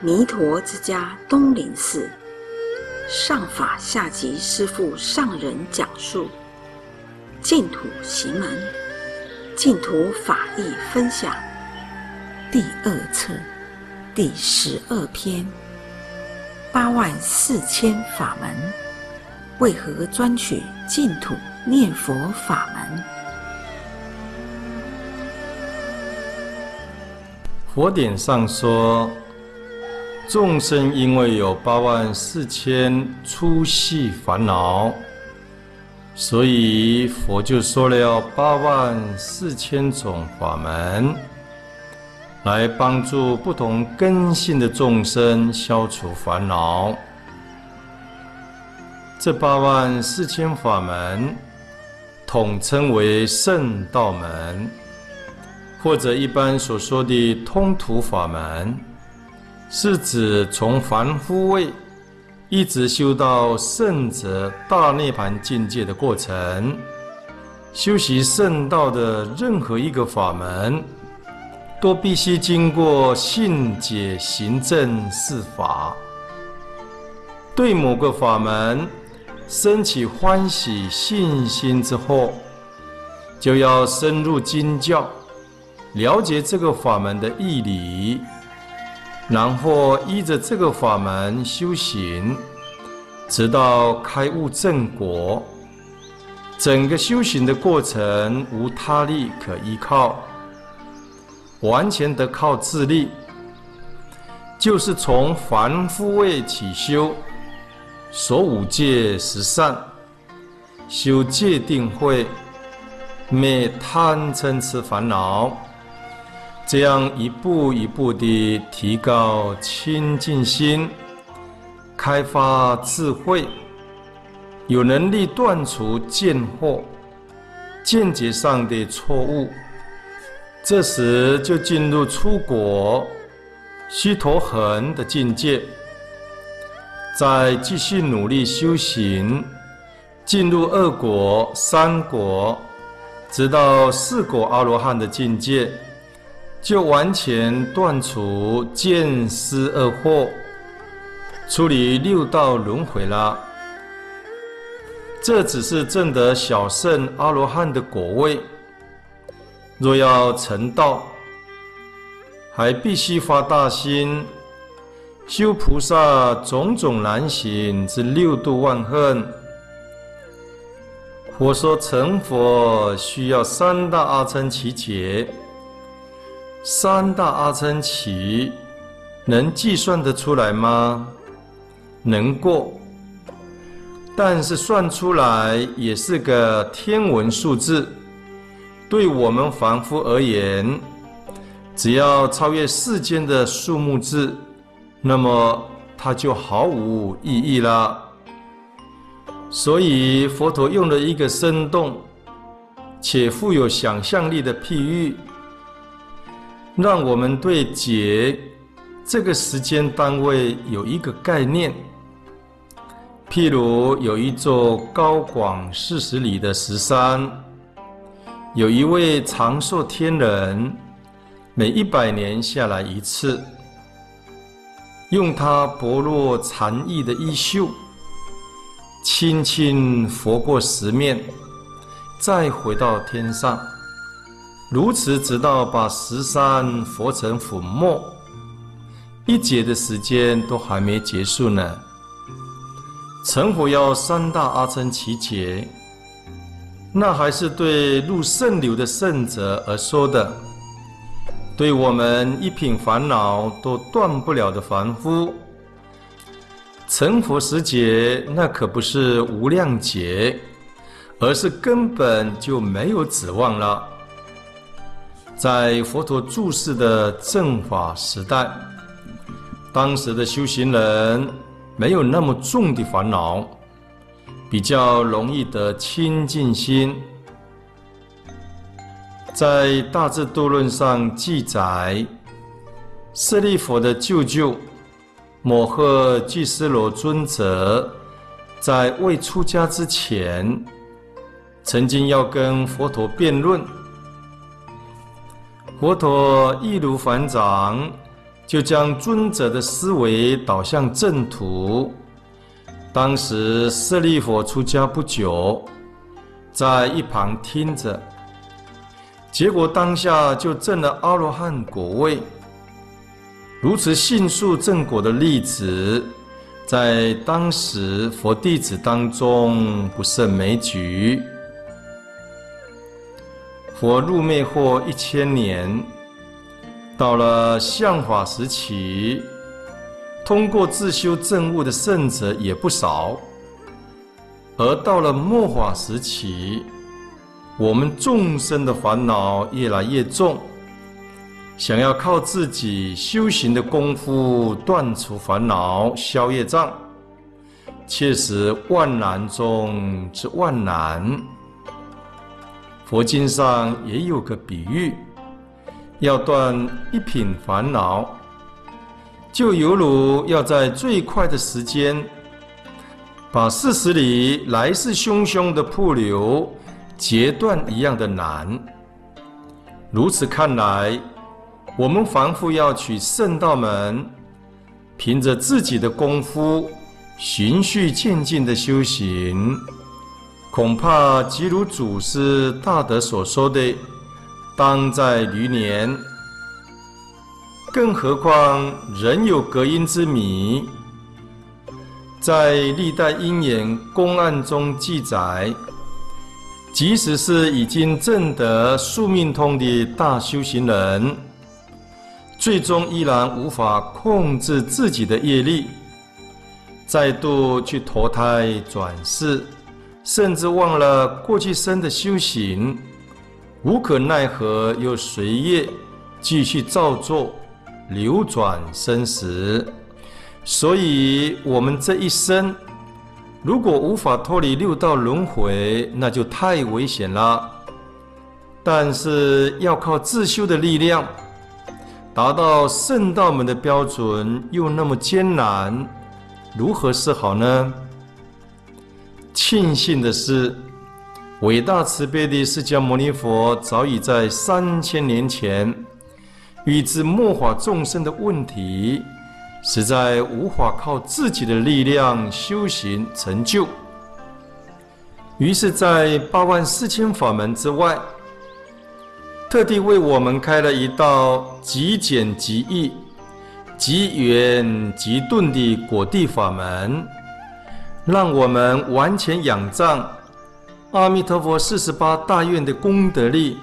弥陀之家东林寺上法下集师父上人讲述净土行门净土法义分享第二册第十二篇八万四千法门，为何专取净土念佛法门？佛典上说，众生因为有八万四千粗细烦恼，所以佛就说了八万四千种法门，来帮助不同根性的众生消除烦恼。这八万四千法门，统称为圣道门，或者一般所说的通途法门。是指从凡夫位一直修到圣者大涅槃境界的过程。修习圣道的任何一个法门，都必须经过信解行证四法。对某个法门生起欢喜信心之后，就要深入经教，了解这个法门的义理。然后依着这个法门修行，直到开悟正果。整个修行的过程无他力可依靠，完全得靠自力。就是从凡夫位起修，守五戒十善，修戒定慧，灭贪嗔痴烦恼。这样一步一步地提高清净心，开发智慧，有能力断除见惑、见解上的错误，这时就进入初果须陀洹的境界，再继续努力修行，进入二果、三果，直到四果阿罗汉的境界。就完全断除见思二惑，出离六道轮回了。这只是证得小圣阿罗汉的果位。若要成道，还必须发大心，修菩萨种种难行之六度万恨。佛说成佛需要三大阿僧只劫。三大阿僧祇能计算得出来吗？能过，但是算出来也是个天文数字。对我们凡夫而言，只要超越世间的数目字，那么它就毫无意义了。所以佛陀用了一个生动且富有想象力的譬喻。让我们对劫这个时间单位有一个概念。譬如有一座高广四十里的石山，有一位长寿天人，每一百年下来一次，用他薄若蝉翼的衣袖，轻轻拂过石面，再回到天上。如此，直到把十三佛成粉末，一劫的时间都还没结束呢。成佛要三大阿僧祇劫，那还是对入圣流的圣者而说的。对我们一品烦恼都断不了的凡夫，成佛时节那可不是无量劫，而是根本就没有指望了。在佛陀住世的正法时代，当时的修行人没有那么重的烦恼，比较容易得清净心。在《大智度论》上记载，舍利弗的舅舅摩诃拘尸罗尊者，在未出家之前，曾经要跟佛陀辩论。佛陀易如反掌，就将尊者的思维导向正途。当时舍利弗出家不久，在一旁听着，结果当下就证了阿罗汉果位。如此迅速证果的例子，在当时佛弟子当中不胜枚举。佛入灭后一千年，到了相法时期，通过自修证悟的圣者也不少。而到了末法时期，我们众生的烦恼越来越重，想要靠自己修行的功夫断除烦恼、消业障，确实万难中之万难。佛经上也有个比喻，要断一品烦恼，就犹如要在最快的时间，把四十里来势汹汹的瀑流截断一样的难。如此看来，我们凡夫要取圣道门，凭着自己的功夫，循序渐进的修行。恐怕即如祖师大德所说的，当在余年。更何况人有隔阴之谜，在历代因缘公案中记载，即使是已经证得宿命通的大修行人，最终依然无法控制自己的业力，再度去投胎转世。甚至忘了过去生的修行，无可奈何又随业继续造作，流转生死。所以，我们这一生如果无法脱离六道轮回，那就太危险了。但是，要靠自修的力量，达到圣道门的标准，又那么艰难，如何是好呢？庆幸的是，伟大慈悲的释迦牟尼佛早已在三千年前预知末法众生的问题，实在无法靠自己的力量修行成就。于是，在八万四千法门之外，特地为我们开了一道极简极易、极圆极顿的果地法门。让我们完全仰仗阿弥陀佛四十八大愿的功德力，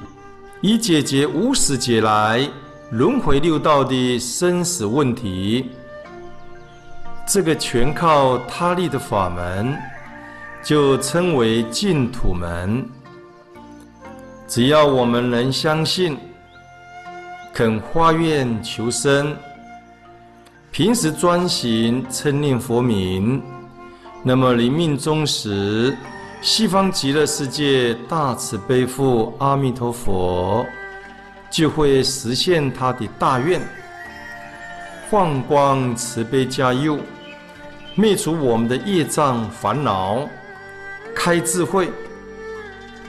以解决无始劫来轮回六道的生死问题。这个全靠他力的法门，就称为净土门。只要我们能相信，肯发愿求生，平时专行称念佛名。那么临命终时，西方极乐世界大慈悲父阿弥陀佛就会实现他的大愿，放光慈悲加佑，灭除我们的业障烦恼，开智慧，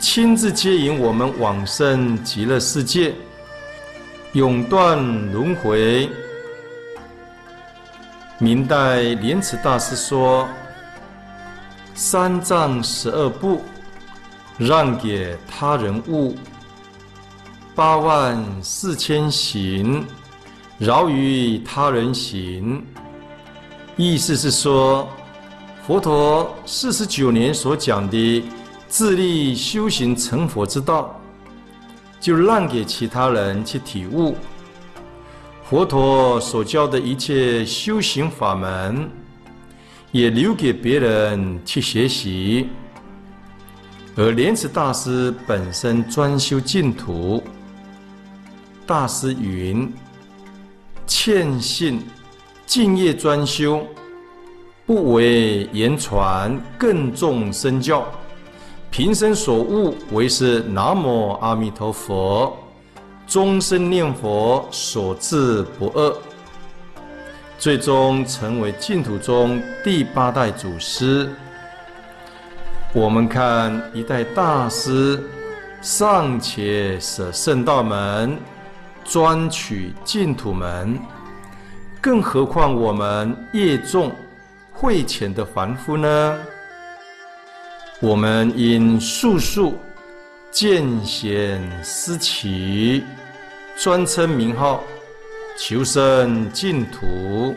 亲自接引我们往生极乐世界，永断轮回。明代莲池大师说。三藏十二部，让给他人悟；八万四千行，饶于他人行。意思是说，佛陀四十九年所讲的自力修行成佛之道，就让给其他人去体悟。佛陀所教的一切修行法门，也留给别人去学习，而莲池大师本身专修净土。大师云：“劝信敬业专修，不为言传，更重身教。平生所悟，唯是南无阿弥陀佛，终身念佛，所至不二。”最终成为净土中第八代祖师。我们看一代大师尚且舍圣道门，专取净土门，更何况我们业重慧浅的凡夫呢？我们应速速见贤思齐，专称名号，求生净土。